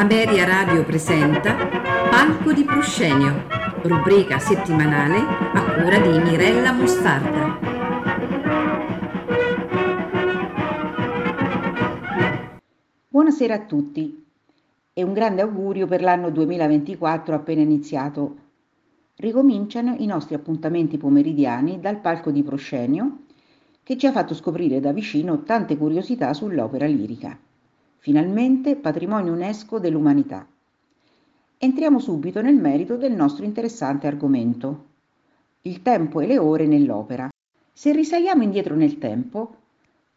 Ameria Radio presenta Palco di Proscenio, rubrica settimanale a cura di Mirella Mostarda. Buonasera a tutti e un grande augurio per l'anno 2024 appena iniziato. Ricominciano i nostri appuntamenti pomeridiani dal Palco di Proscenio che ci ha fatto scoprire da vicino tante curiosità sull'opera lirica finalmente patrimonio UNESCO dell'umanità. Entriamo subito nel merito del nostro interessante argomento, il tempo e le ore nell'opera. Se risaliamo indietro nel tempo,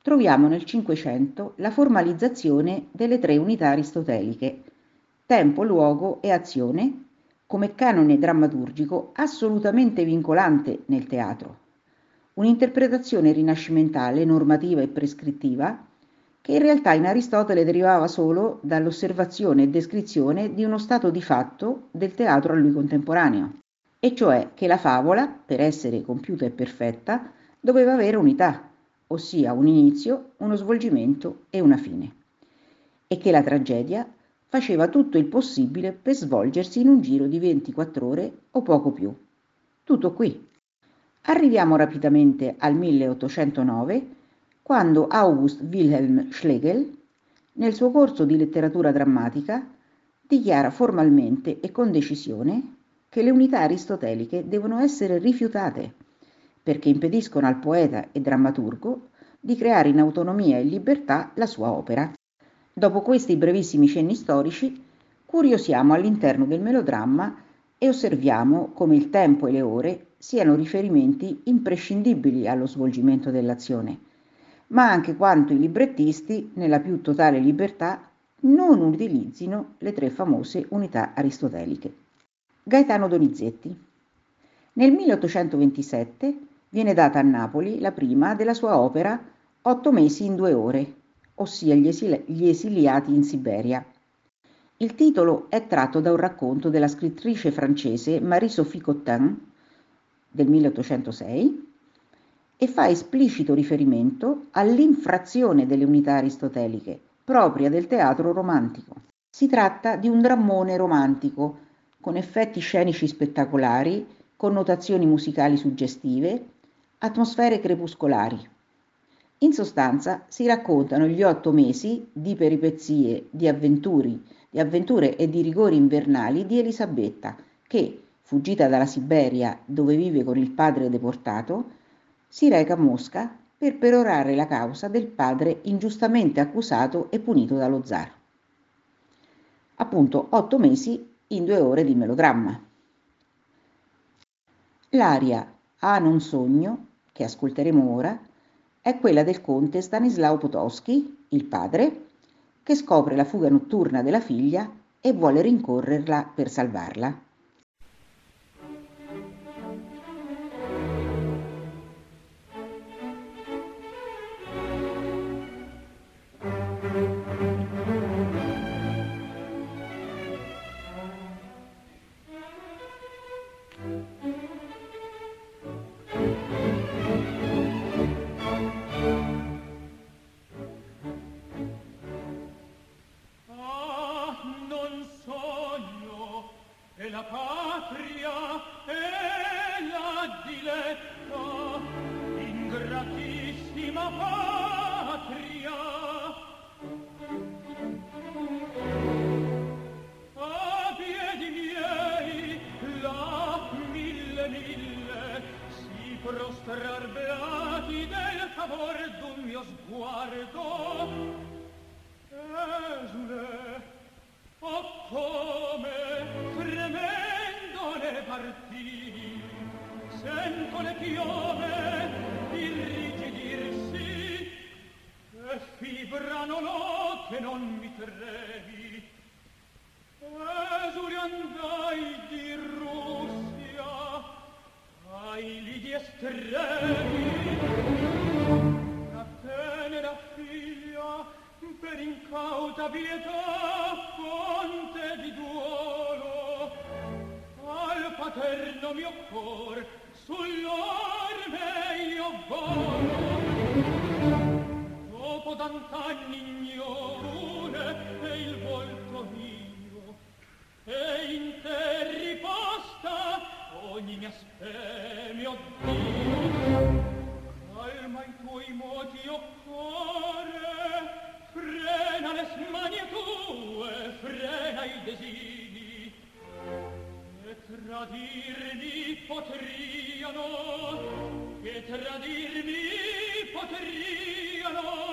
troviamo nel Cinquecento la formalizzazione delle tre unità aristoteliche, tempo, luogo e azione, come canone drammaturgico assolutamente vincolante nel teatro. Un'interpretazione rinascimentale, normativa e prescrittiva che in realtà in Aristotele derivava solo dall'osservazione e descrizione di uno stato di fatto del teatro a lui contemporaneo, e cioè che la favola, per essere compiuta e perfetta, doveva avere unità, ossia un inizio, uno svolgimento e una fine, e che la tragedia faceva tutto il possibile per svolgersi in un giro di 24 ore o poco più. Tutto qui. Arriviamo rapidamente al 1809 quando August Wilhelm Schlegel, nel suo corso di letteratura drammatica, dichiara formalmente e con decisione che le unità aristoteliche devono essere rifiutate perché impediscono al poeta e drammaturgo di creare in autonomia e libertà la sua opera. Dopo questi brevissimi cenni storici, curiosiamo all'interno del melodramma e osserviamo come il tempo e le ore siano riferimenti imprescindibili allo svolgimento dell'azione ma anche quanto i librettisti, nella più totale libertà, non utilizzino le tre famose unità aristoteliche. Gaetano Donizetti. Nel 1827 viene data a Napoli la prima della sua opera Otto mesi in due ore, ossia gli, esili- gli esiliati in Siberia. Il titolo è tratto da un racconto della scrittrice francese Marie-Sophie Cottin del 1806 e fa esplicito riferimento all'infrazione delle unità aristoteliche, propria del teatro romantico. Si tratta di un drammone romantico, con effetti scenici spettacolari, connotazioni musicali suggestive, atmosfere crepuscolari. In sostanza si raccontano gli otto mesi di peripezie, di, di avventure e di rigori invernali di Elisabetta, che, fuggita dalla Siberia dove vive con il padre deportato, si reca a Mosca per perorare la causa del padre ingiustamente accusato e punito dallo zar. Appunto otto mesi in due ore di melodramma. L'aria Ah non sogno, che ascolteremo ora, è quella del conte Stanislao Potosky, il padre, che scopre la fuga notturna della figlia e vuole rincorrerla per salvarla. La patria è la diletta, ingratissima patria. A piedi miei, là mille, mille, si prostrar beati del favore sguardo esule occorre partì sento le piove irrigidirsi e fibrano lo che non mi trevi. Esuli andai di Russia ai lidi estremi. La tenera figlia per incauta pietà fonte di duomo paterno mio cor sull'arme io volo dopo tant'anni ignorune e il volto mio e in te riposta ogni mia spe mio Dio. Calma i tuoi moti o cuore frena le smanie tue frena i desiri tradirmi potriano che tradirmi potriano.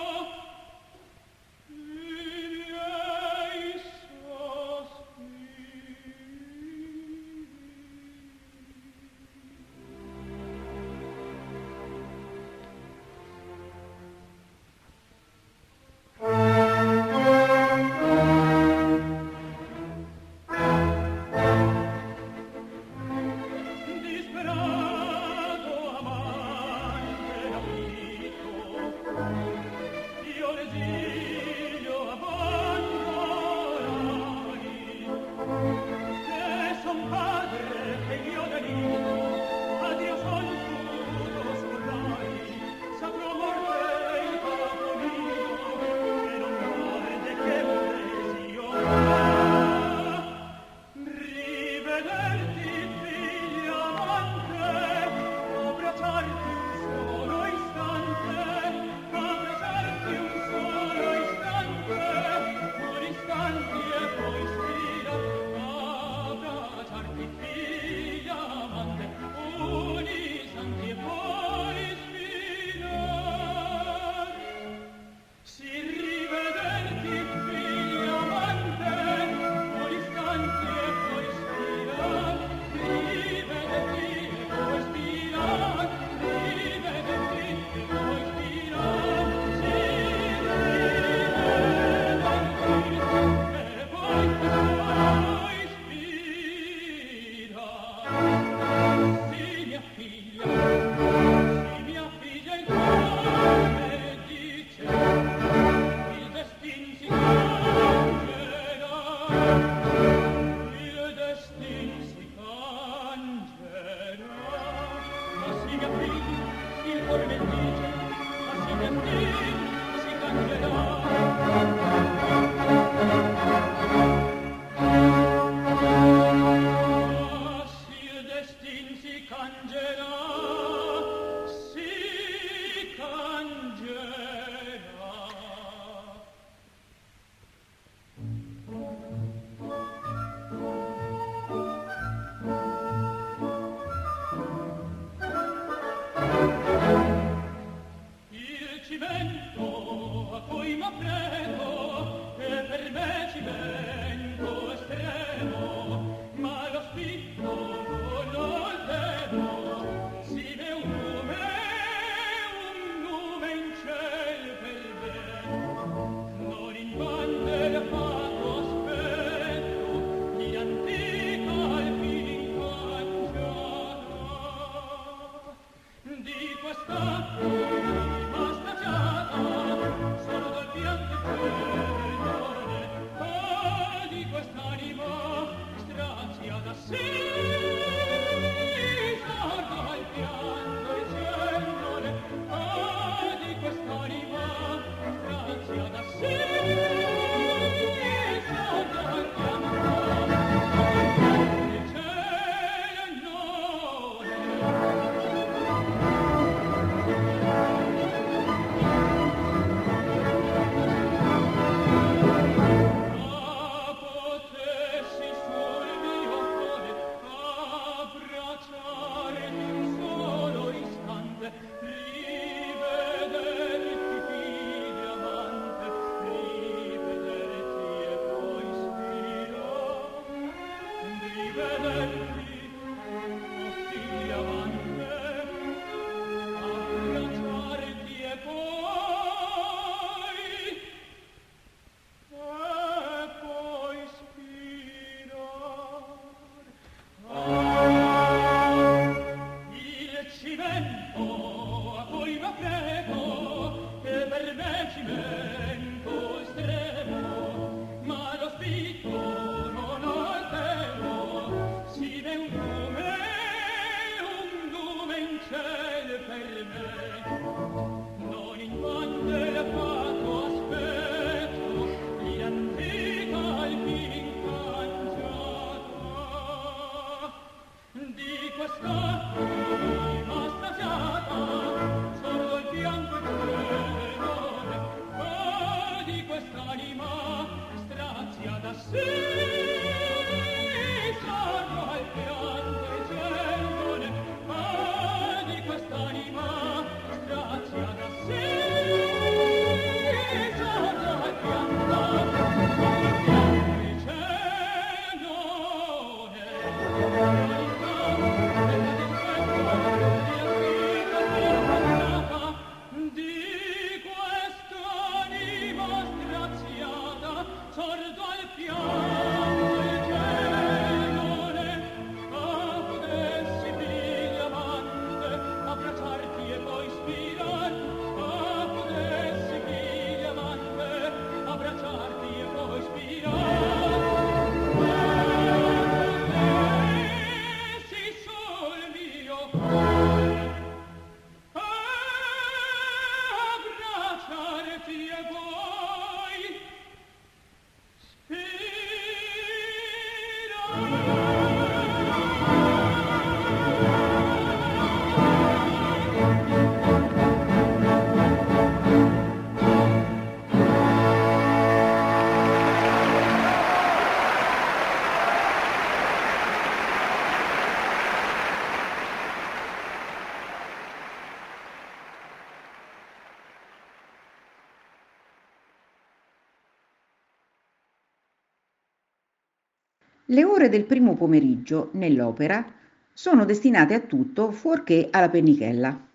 Le ore del primo pomeriggio, nell'opera, sono destinate a tutto fuorché alla pennichella.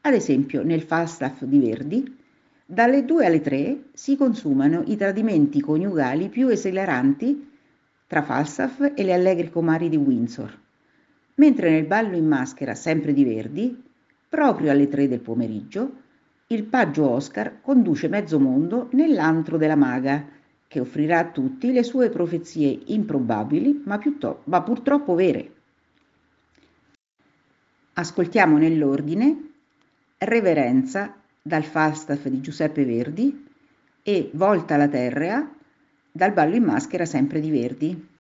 Ad esempio, nel Falstaff di Verdi, dalle 2 alle 3 si consumano i tradimenti coniugali più esilaranti tra Falstaff e le allegre comari di Windsor, mentre nel ballo in maschera sempre di Verdi, proprio alle 3 del pomeriggio, il paggio Oscar conduce mezzo mondo nell'antro della maga, che offrirà a tutti le sue profezie improbabili, ma, ma purtroppo vere. Ascoltiamo nell'ordine Reverenza dal Falstaff di Giuseppe Verdi e Volta la Terrea dal ballo in maschera sempre di Verdi.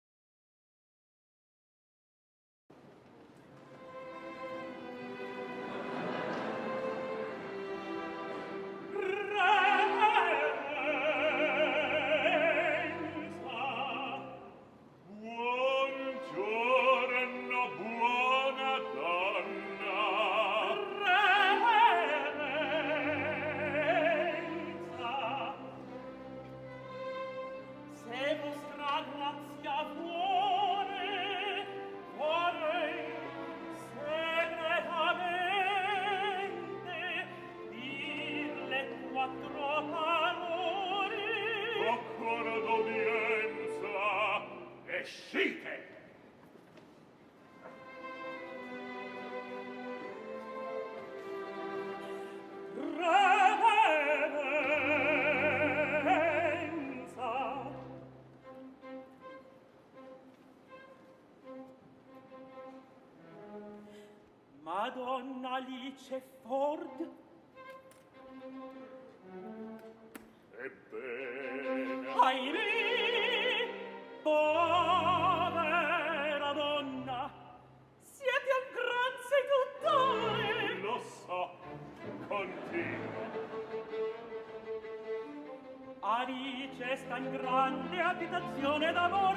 dice Ford? Ebbene... Ai povera donna, siete un gran seduttore! Lo so, continuo. Alice sta in grande abitazione d'amore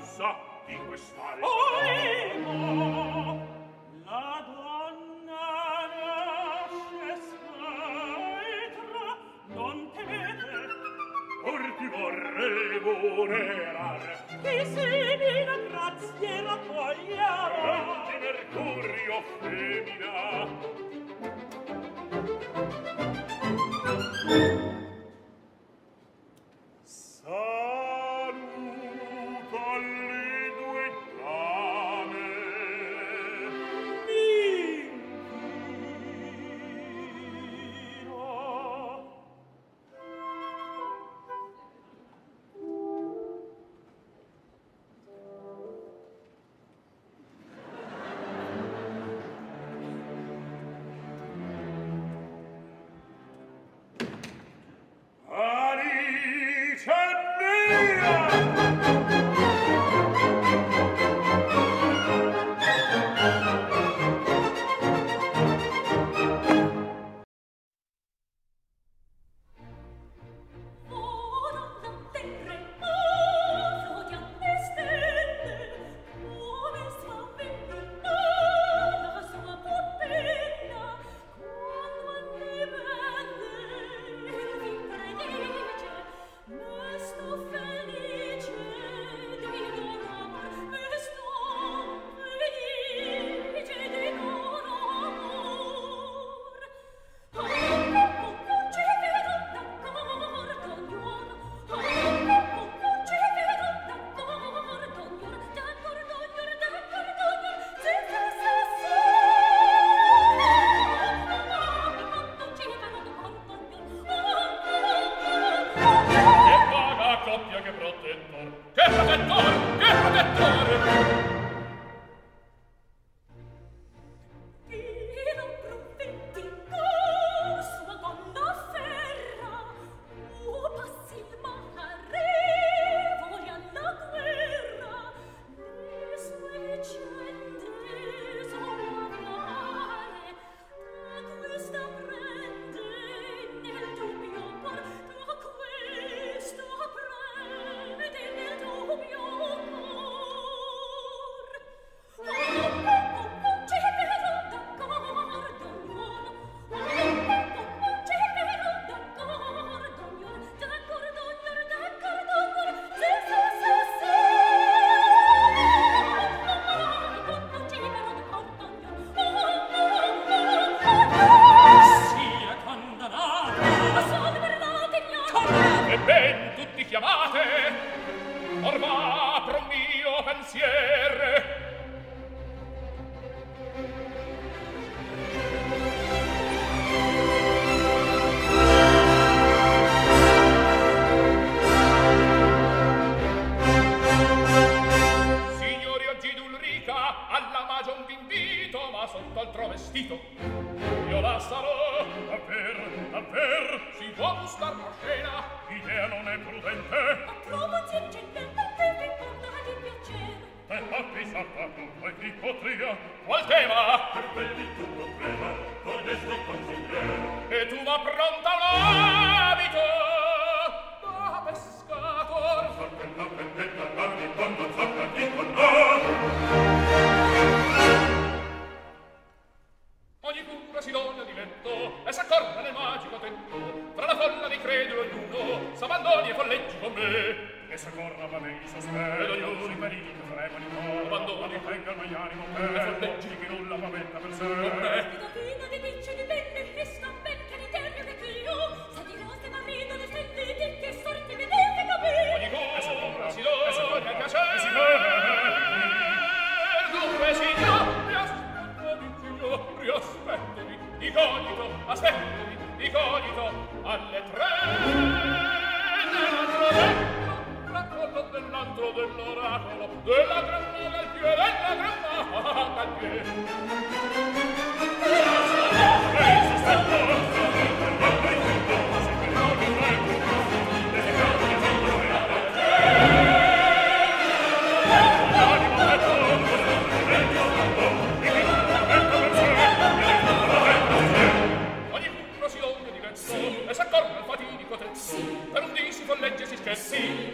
causa di questa lema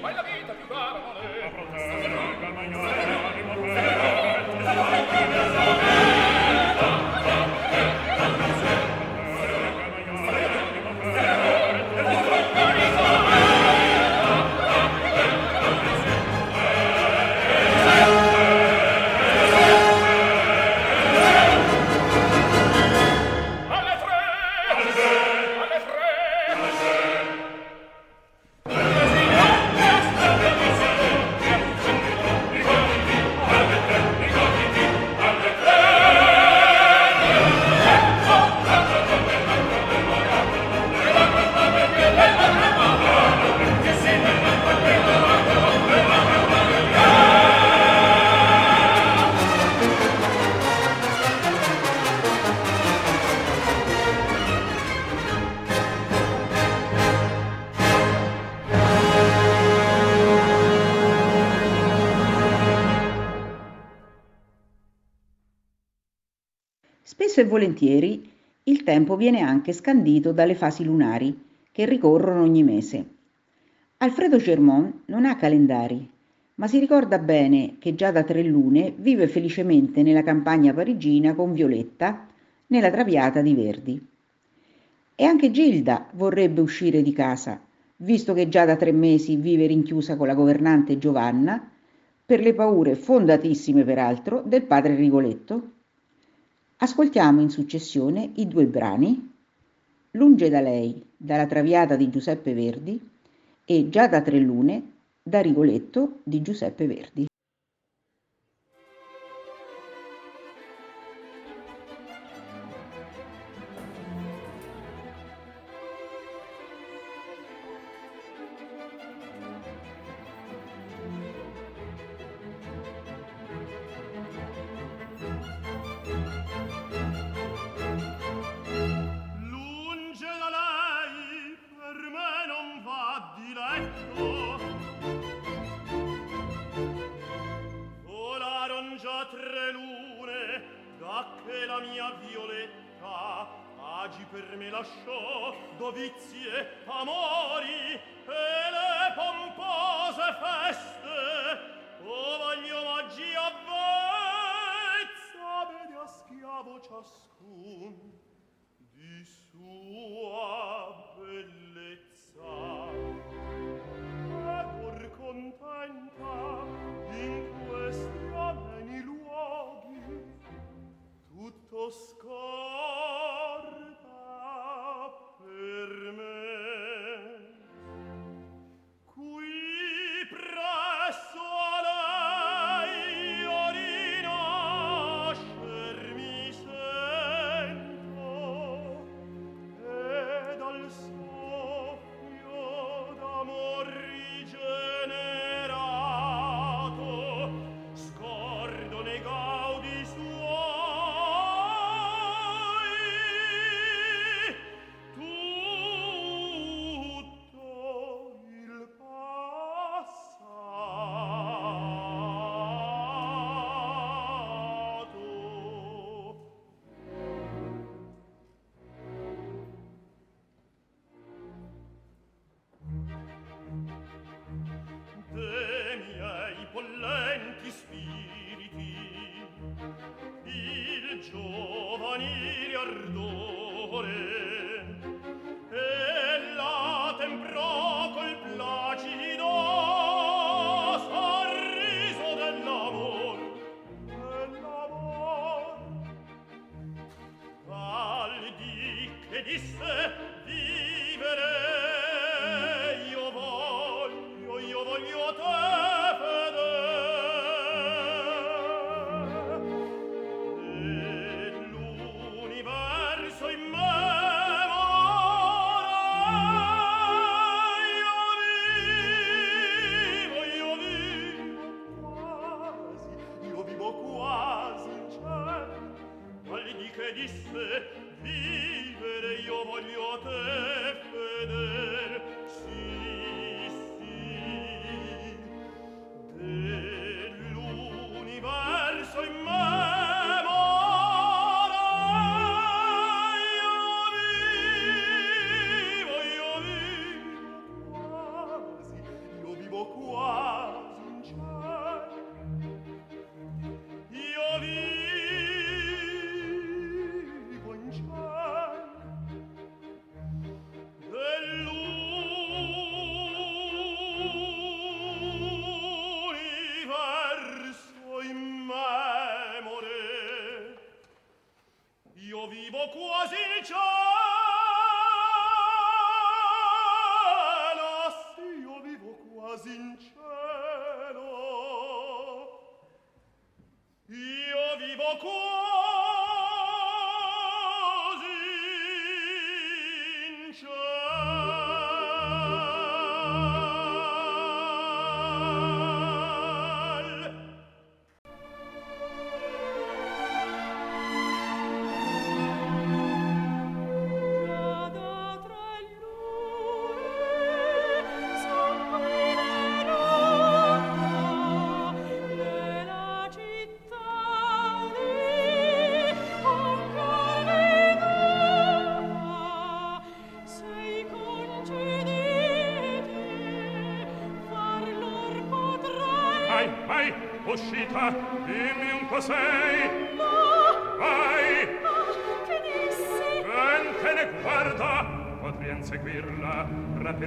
Vai la vita! Volentieri il tempo viene anche scandito dalle fasi lunari che ricorrono ogni mese. Alfredo Germont non ha calendari, ma si ricorda bene che già da tre lune vive felicemente nella campagna parigina con Violetta nella traviata di Verdi. E anche Gilda vorrebbe uscire di casa, visto che già da tre mesi vive rinchiusa con la governante Giovanna, per le paure fondatissime peraltro del padre Rigoletto. Ascoltiamo in successione i due brani Lunge da lei, dalla Traviata di Giuseppe Verdi e Già da tre lune, da Rigoletto di Giuseppe Verdi. ma che la mia violetta agi per me lasciò dovizie amori e le pompose feste. O voglio oggi avvezza vede a schiavo ciascun di sua bellezza. E pur contenta Fosco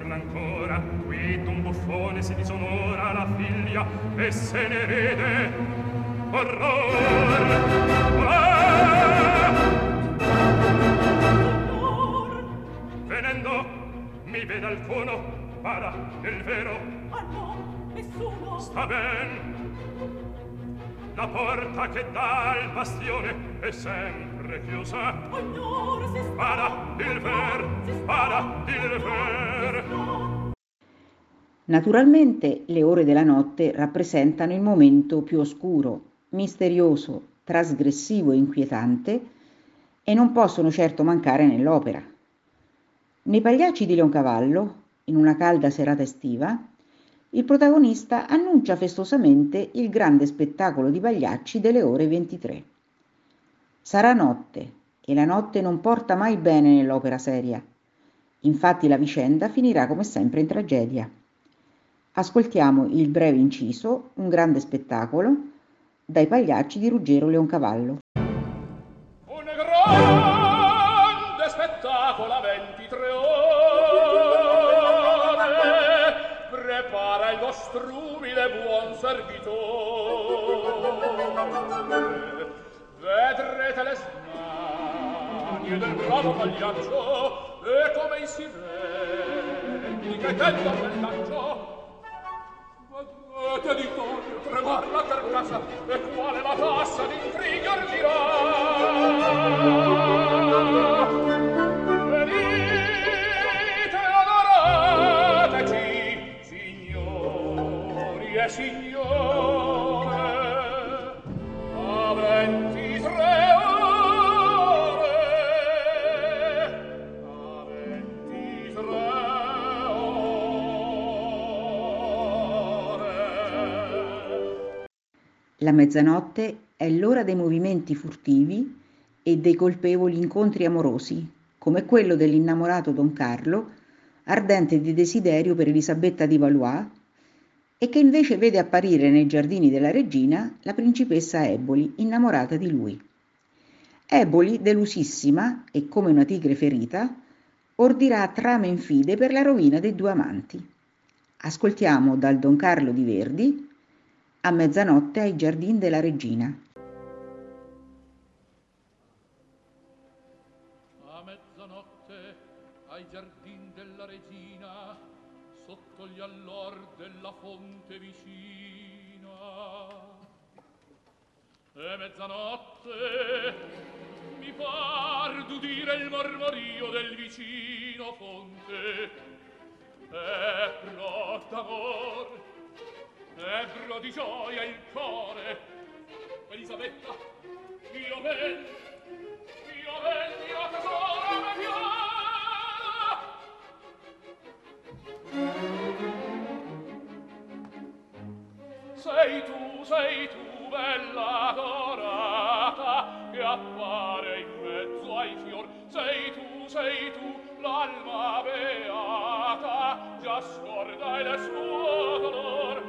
parla ancora qui d'un buffone si disonora la figlia e se ne vede orror ah! venendo mi vede alcuno para nel vero. Ah no nessuno. Sta ben. La porta che dà al bastione è sempre chiusa. Ognora si sta. Para il ver si sta. para il ver. Naturalmente le ore della notte rappresentano il momento più oscuro, misterioso, trasgressivo e inquietante e non possono certo mancare nell'opera. Nei Pagliacci di Leoncavallo, in una calda serata estiva, il protagonista annuncia festosamente il grande spettacolo di Pagliacci delle ore 23. Sarà notte e la notte non porta mai bene nell'opera seria. Infatti la vicenda finirà come sempre in tragedia. Ascoltiamo il breve inciso, un grande spettacolo, dai Pagliacci di Ruggero Leoncavallo. un grande spettacolo a 23 ore prepara il vostro umile buon servitore che le smanie del bravo pagliaccio e come in si vedi che tenta quel laccio vedete di torno tremar la carcassa e quale la tassa d'intrigar dirà venite adorateci signori e signori La mezzanotte è l'ora dei movimenti furtivi e dei colpevoli incontri amorosi, come quello dell'innamorato Don Carlo, ardente di desiderio per Elisabetta di Valois, e che invece vede apparire nei giardini della regina la principessa Eboli, innamorata di lui. Eboli, delusissima e come una tigre ferita, ordirà trame infide per la rovina dei due amanti. Ascoltiamo dal Don Carlo di Verdi a mezzanotte ai giardini della regina. A mezzanotte ai giardin della regina, sotto gli allor della fonte vicina. E mezzanotte mi par d'udire il mormorio del vicino fonte. Ebro d'amor, ebro di gioia il cuore. Elisabetta mio ben mio ben io tesoro me sei tu sei tu bella dorata che appare in mezzo ai fior. Sei tu sei tu l'alma beata già scorda il suo dolor.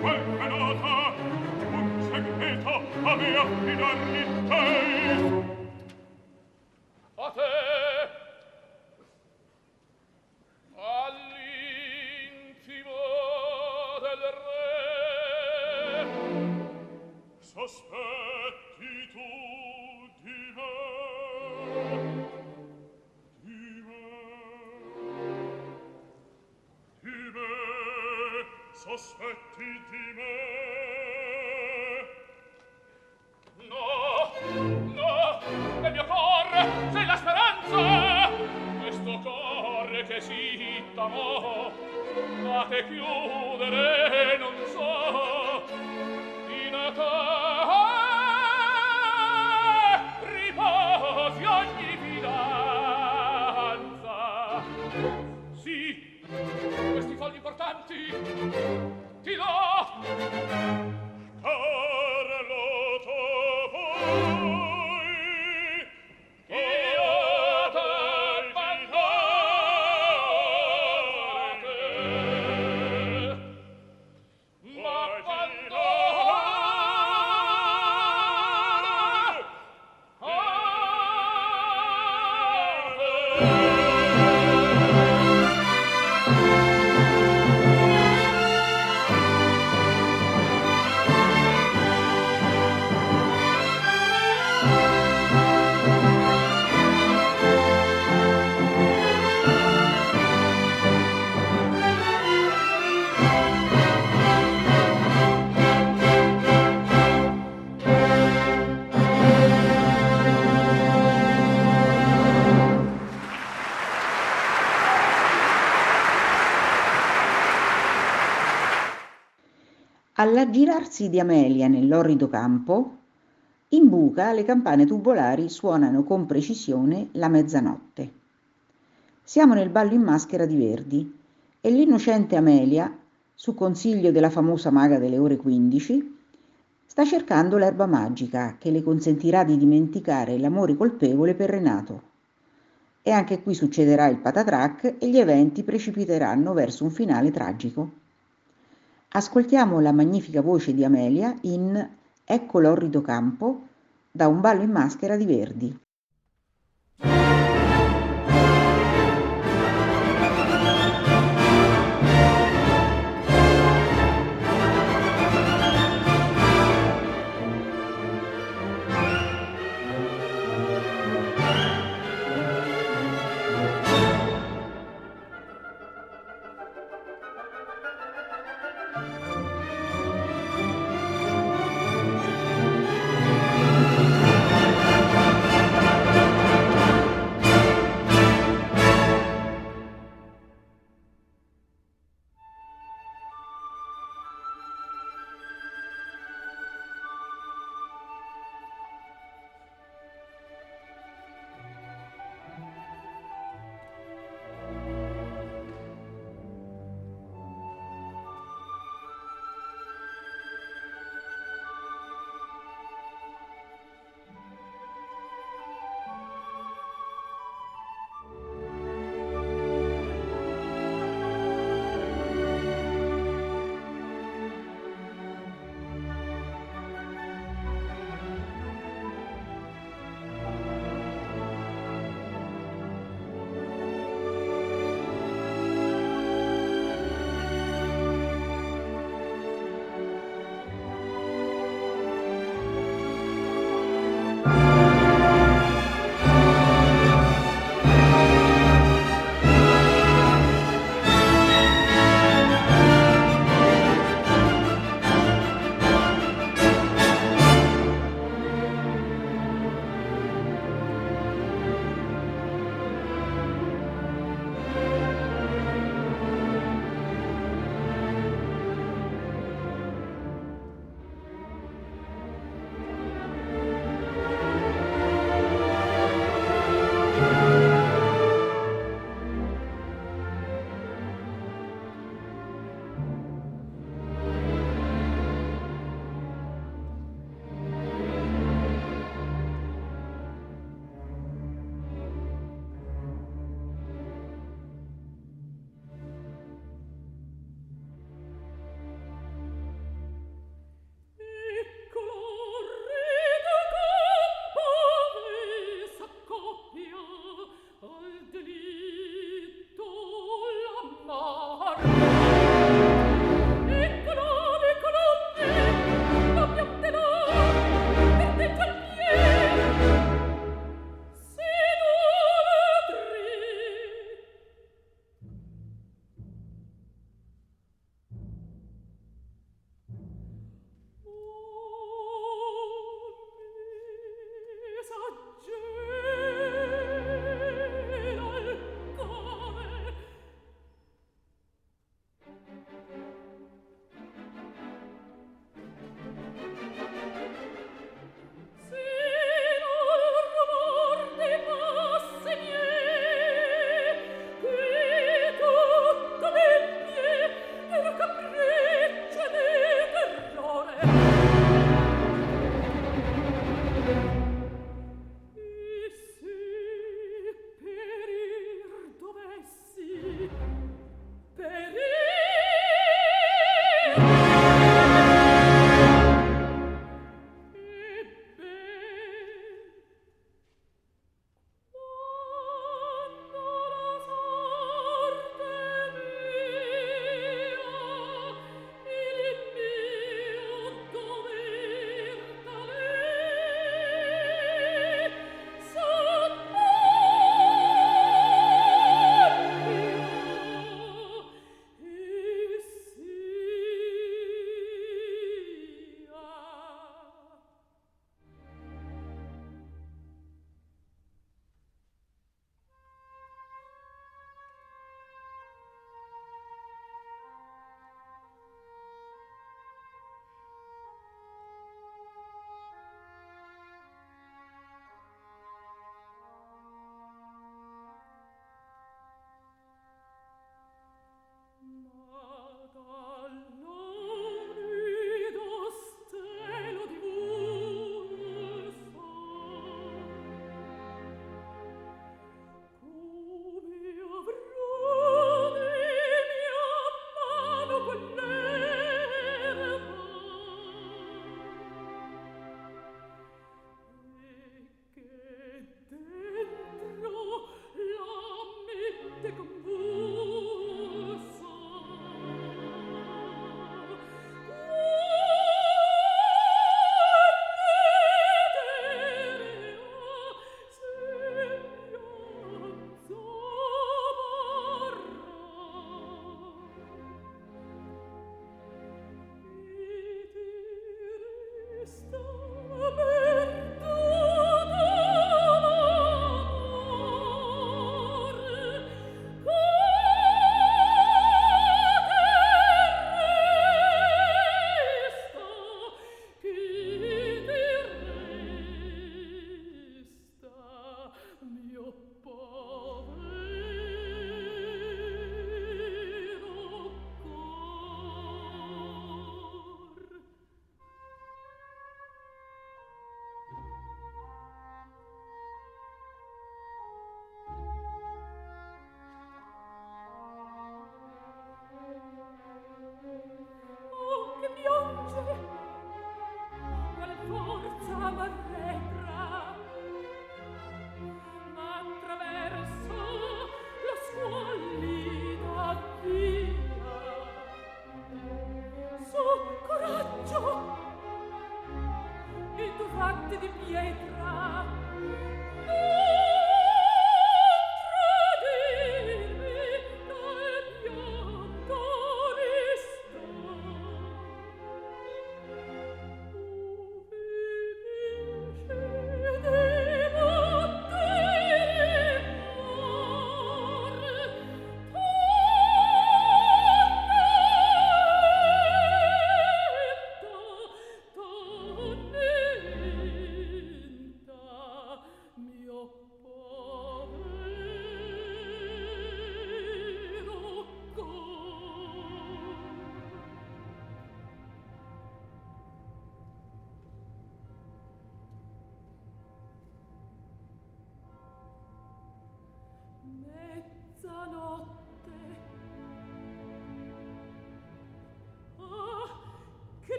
qualche nota un segreto a me affidarmi te All'aggirarsi di Amelia nell'orrido campo, in buca le campane tubolari suonano con precisione la mezzanotte. Siamo nel ballo in maschera di Verdi e l'innocente Amelia, su consiglio della famosa maga delle ore 15, sta cercando l'erba magica che le consentirà di dimenticare l'amore colpevole per Renato. E anche qui succederà il patatrac e gli eventi precipiteranno verso un finale tragico. Ascoltiamo la magnifica voce di Amelia in Ecco l'orrido campo da un ballo in maschera di Verdi.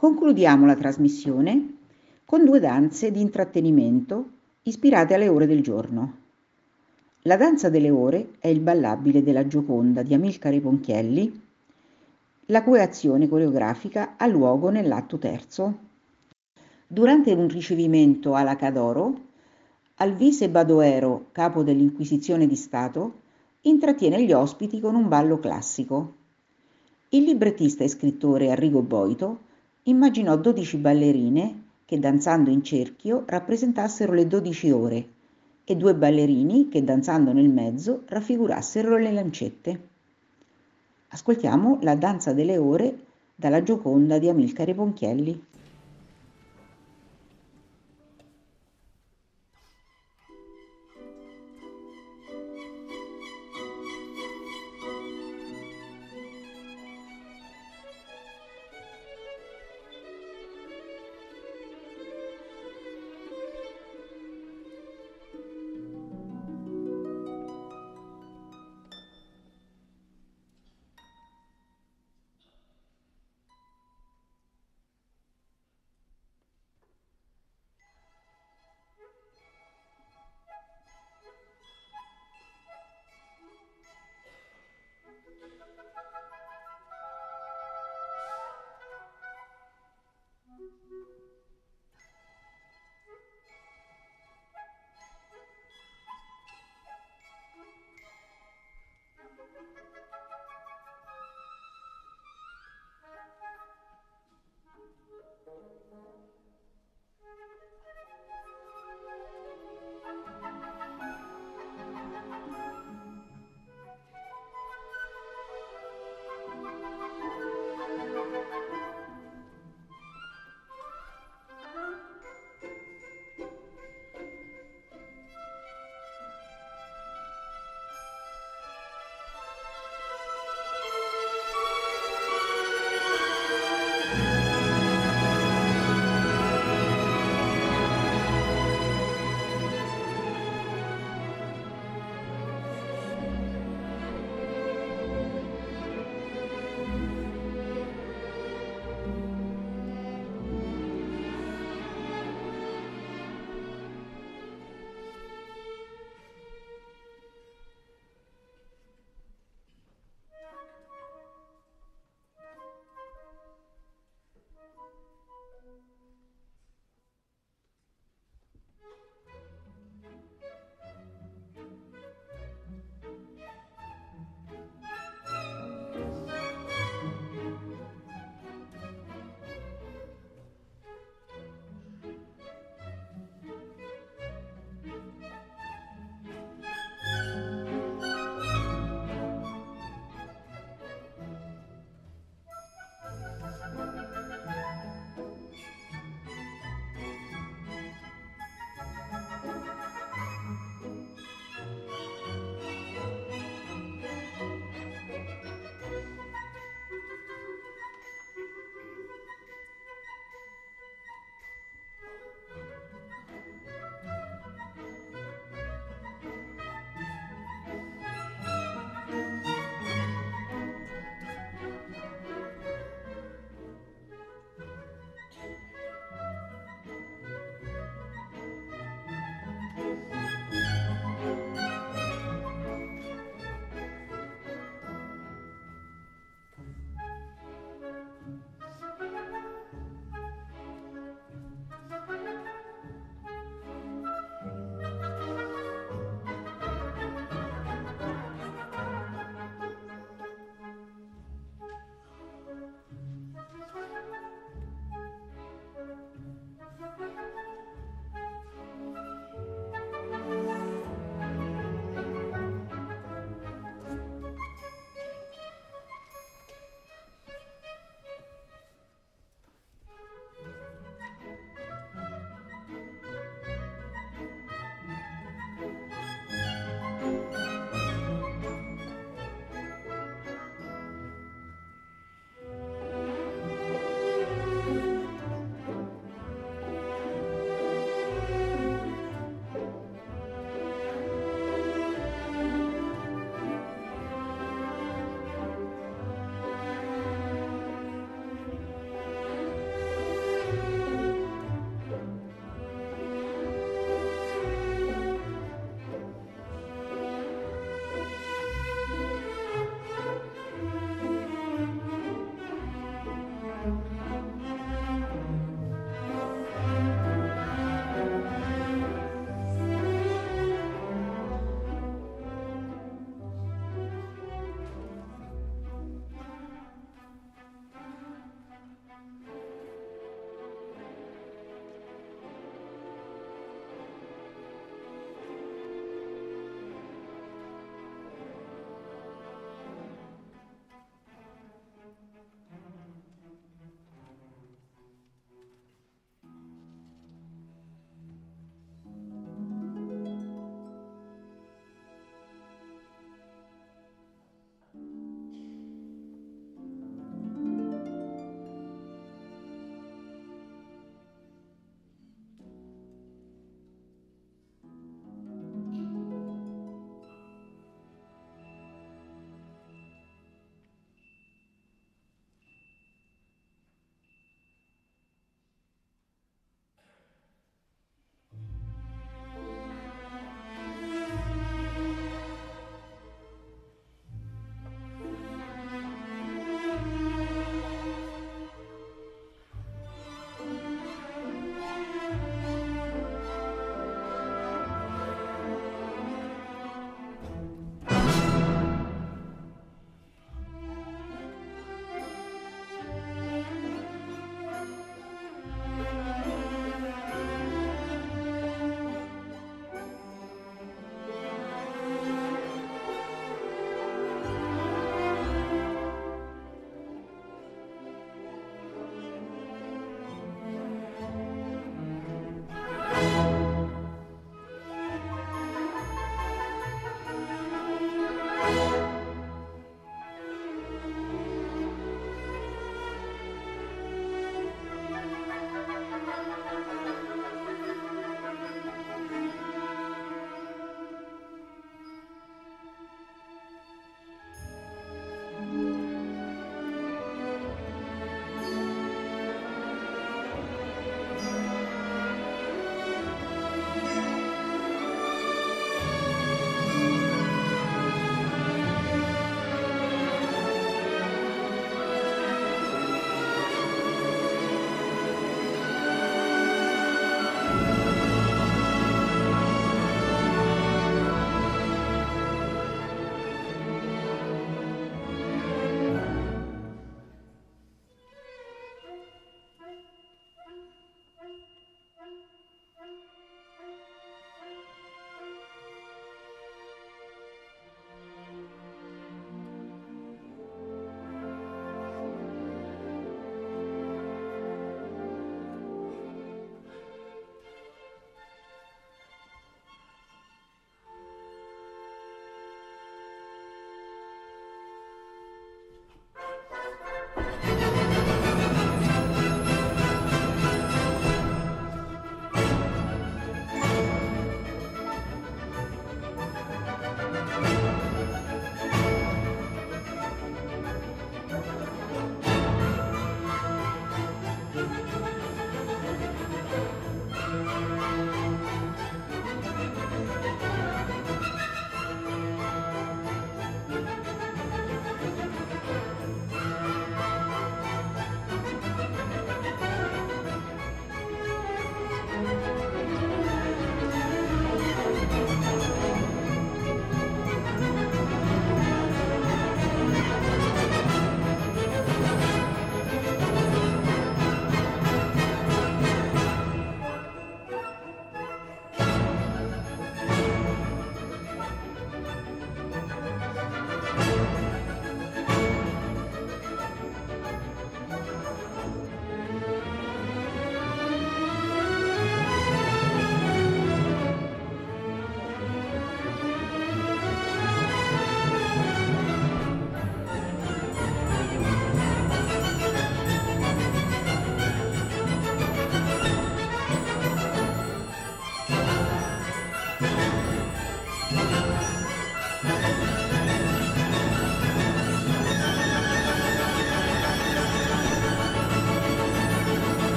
Concludiamo la trasmissione con due danze di intrattenimento ispirate alle ore del giorno. La danza delle ore è il ballabile della Gioconda di Amilcare Ponchielli, la cui azione coreografica ha luogo nell'atto terzo. Durante un ricevimento alla Cadoro, Alvise Badoero, capo dell'Inquisizione di Stato, intrattiene gli ospiti con un ballo classico. Il librettista e scrittore Arrigo Boito immaginò dodici ballerine che danzando in cerchio rappresentassero le dodici ore e due ballerini che danzando nel mezzo raffigurassero le lancette. Ascoltiamo la danza delle ore dalla Gioconda di Amilcare Ponchielli.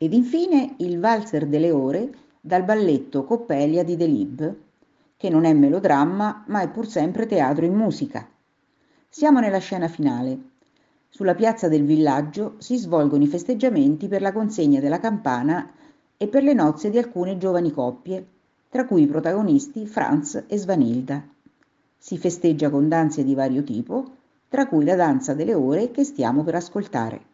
Ed infine il Valzer delle ore dal balletto Coppelia di Delibes, che non è melodramma ma è pur sempre teatro in musica. Siamo nella scena finale. Sulla piazza del villaggio si svolgono i festeggiamenti per la consegna della campana e per le nozze di alcune giovani coppie, tra cui i protagonisti Franz e Svanilda. Si festeggia con danze di vario tipo, tra cui la danza delle ore che stiamo per ascoltare.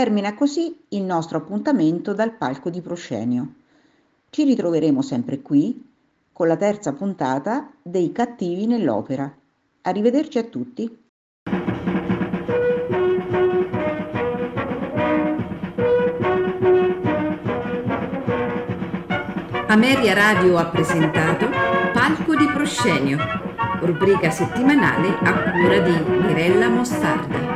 Termina così il nostro appuntamento dal palco di proscenio. Ci ritroveremo sempre qui con la terza puntata dei Cattivi nell'opera. Arrivederci a tutti. Ameria Radio ha presentato Palco di Proscenio, rubrica settimanale a cura di Mirella Mostarda.